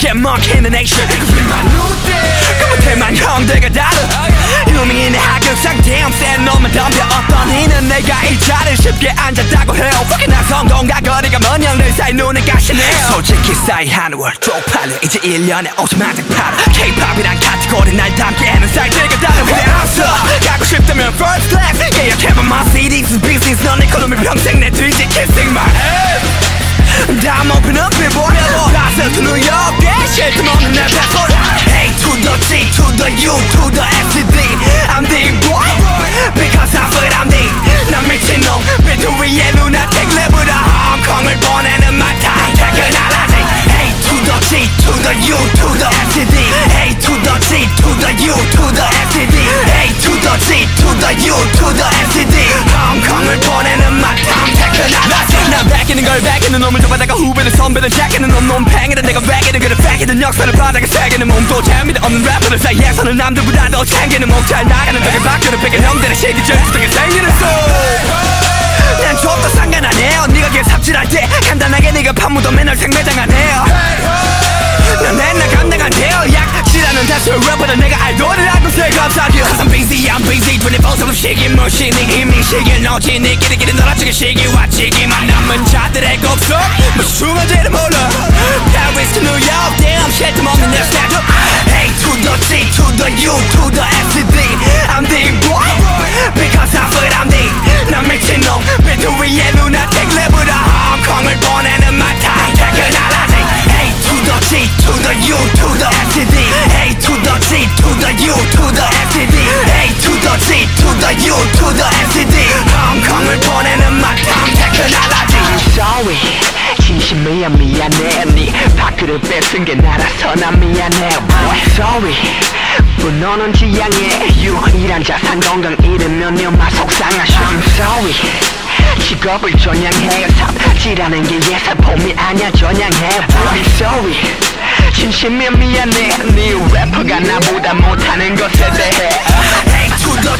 get monkey in the nation 그 못해만 형들과 다른 내 하극상 damn 센 놈은 덤벼. 어떤 이는 내가 이 자리에 쉽게 앉았다고 해요. Fucking 난 성공과 거리가 먼 형들 사이 눈에 가시네요. 솔직히 싸이 한월 쪽팔려. 이제 1년에 50만 장 팔아. K-POP이란 카테고리 날 담기에는 사이즈가 다른 왜 없어. 가고 싶다면 first class. 예약해봐 my CDs business. 넌 이코노미 평생 내 뒤지 kissing my ass I'm open up and boy Passel to New York Yeah, shit, come on, 내 passport A to the G to the U to the F to D I'm the boy Because I feel I'm the 난 미친놈 비트 위에 루나틱 랩으로 홍콩을 보내는 my time 퇴근하라지 A to the G to the U to the F to D A to the G to the U to the F to D A to the G to the U to 걸 베끼는 놈을 잡아다가 후배들 선배들 제끼는 놈 놈 팽이든 내가 베끼는 그를 베끼는 역사를 바닥에 새기는 몸도 재미도 없는 래퍼들 사이에서는 남들보다 더 챙기는 목잘 나가는 적에 바뀌는 베낀 형들의 시기 절투등에 생기는 소난 좁도 상관 안 해요 네가 길 삽질할 때 간단하게 네가 판무도 맨날 생매장 안 해요 난 맨날 감당 안 돼요 약질하는 다수 래퍼들 내가 알도를 알고 새 Cause I'm busy I'm busy. 24-7 시기 무시 네 이미 시기를 넣지 네 끼리끼리 놀아주기 시기 왔지기만 남은 자들의 곡속. 중간지를 몰라. Paris to New York damn shit 좀 없는 내 스타일 A to the G to the U to the F to the U to the F to D. 홍콩을 보내는 my time 퇴근하라지. Sorry. 진심이야 미안해. 네 밖으로 뺏은 게 나라서 난 미안해. Boy sorry. 분노는 지양해. 유일한 자산 건강 잃으면 네마 속상하 I'm sorry. 직업을 전향해. 삽질하는 게 예사폼이 아니야 전향해. Boy sorry. 진심이야 미안해. 네 래퍼가 나보다 못하는 것에 대해. G to the